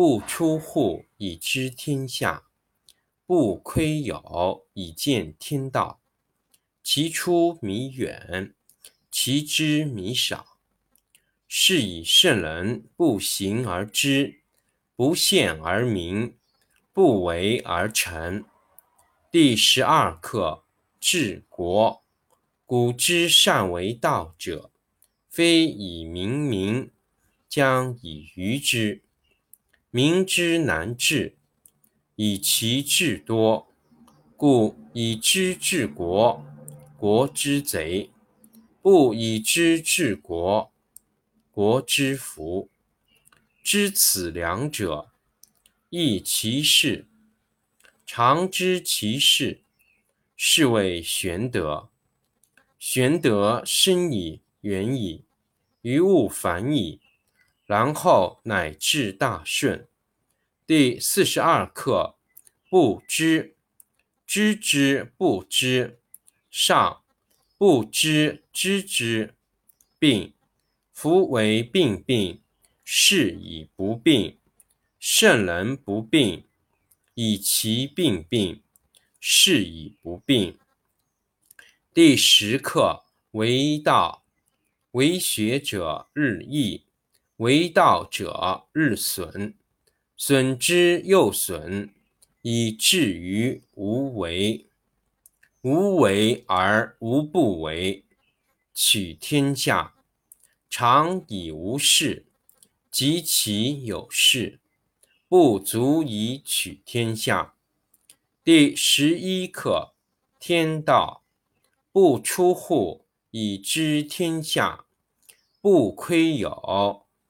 不出户以知天下，不窥有以见天道。其出弥远，其知弥少。是以圣人不行而知，不见而明。不为而成。第十二课治国。古之善为道者，非以明民，将以愚之。民之难治，以其智多。故以知治国，国之贼；不以知治国，国之福。知此两者。亦其事，常知其事，是谓玄德。玄德深矣，远矣，于物反矣，然后乃至大顺。第四十二课：不知，知之不知，上；不知知之，病。夫为病病，是以不病。圣人不病，以其病病，是以不病。第十课为道，为学者日益，为道者日损，损之又损，以至于无为。无为而无不为。取天下常以无事，及其有事。不足以取天下。第十一课：天道，不出户以知天下，不窥有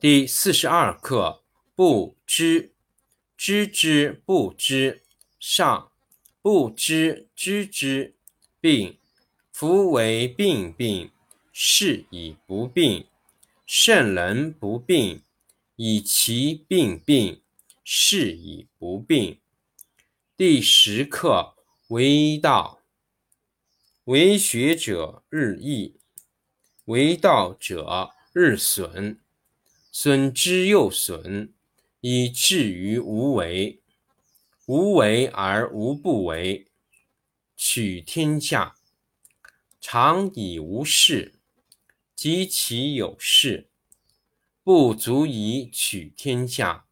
第四十二课：不知，知之不知，上；不知知之，病。夫为病病，是以不病。圣人不病，以其病病。是以不病。第十课为道，为学者日益，为道者日损，损之又损，以至于无为。无为而无不为。取天下常以无事，及其有事，不足以取天下。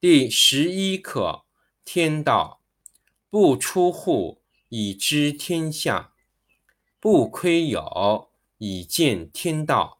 第十一课：天道，不出户以知天下，不窥有以见天道。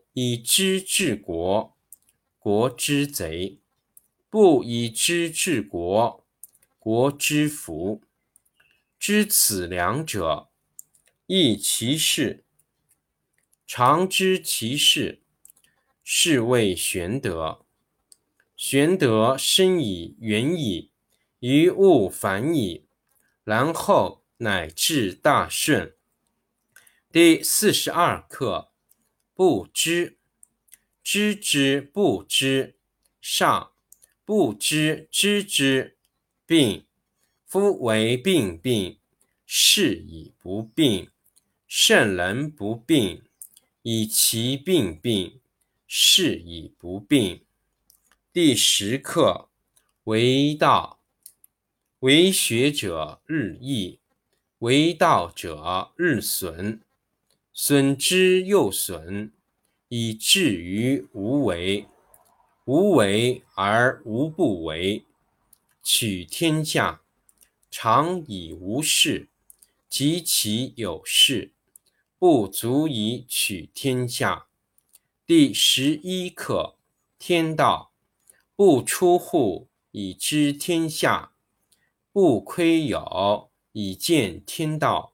以知治国，国之贼；不以知治国，国之福。知此两者，亦其事。常知其事，是谓玄德。玄德深以远矣，于物反矣，然后乃至大顺。第四十二课：不知，知之不知，上；不知知之，病。夫为病病，是以不病。圣人不病，以其病病，是以不病。第十课：为道，为学者日益，为道者日损，损之又损，以至于无为。无为而无不为。取天下常以无事，及其有事，不足以取天下。第十一课：天道不出户，以知天下；不窥牖，以见天道。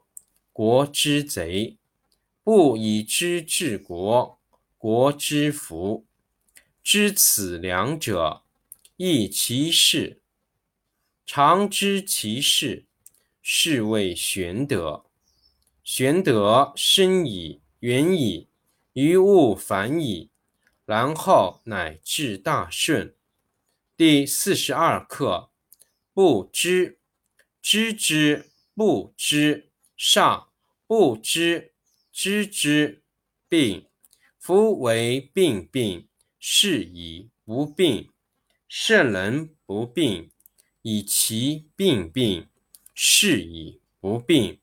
国之贼；不以知治国，国之福。知此两者，亦其事。常知其事，是谓玄德。玄德深矣，远矣，于物反矣，然后乃至大顺。第四十二课：不知，知之不知，上；不知知之，病。夫为病病，是以不病。圣人不病。以其病病，是以不病。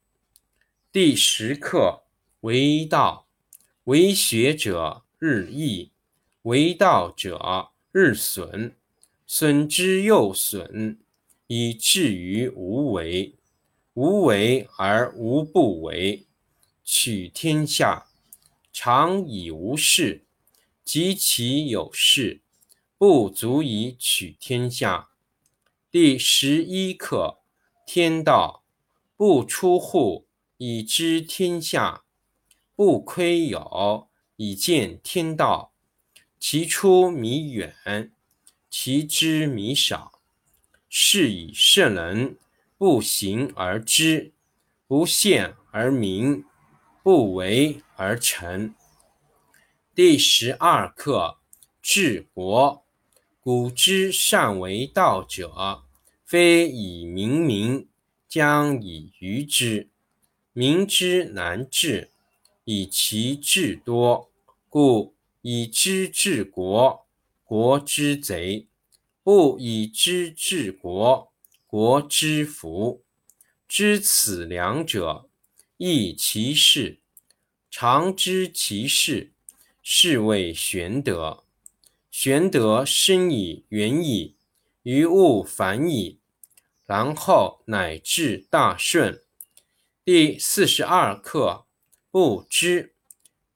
第十课：为道，为学者日益，为道者日损，损之又损，以至于无为。无为而无不为。取天下常以无事，及其有事，不足以取天下。第十一课：天道不出户，以知天下；不窥牖，以见天道。其出弥远，其知弥少。是以圣人不行而知，不见而明，不为而成。第十二课：治国。古之善为道者，非以明民，将以愚之。民之难治，以其智多。故以知治国，国之贼；不以知治国，国之福。知此两者，亦其事。常知其事，是谓玄德。玄德深以，远矣，于物反矣，然后乃至大顺。第四十二课：不知，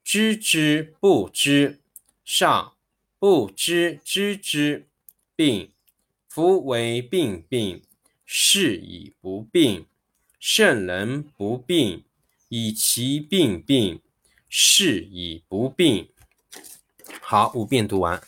知之不知，上；不知知之，病。夫为病病，是以不病。圣人不病，以其病病，是以不病。好，五遍读完。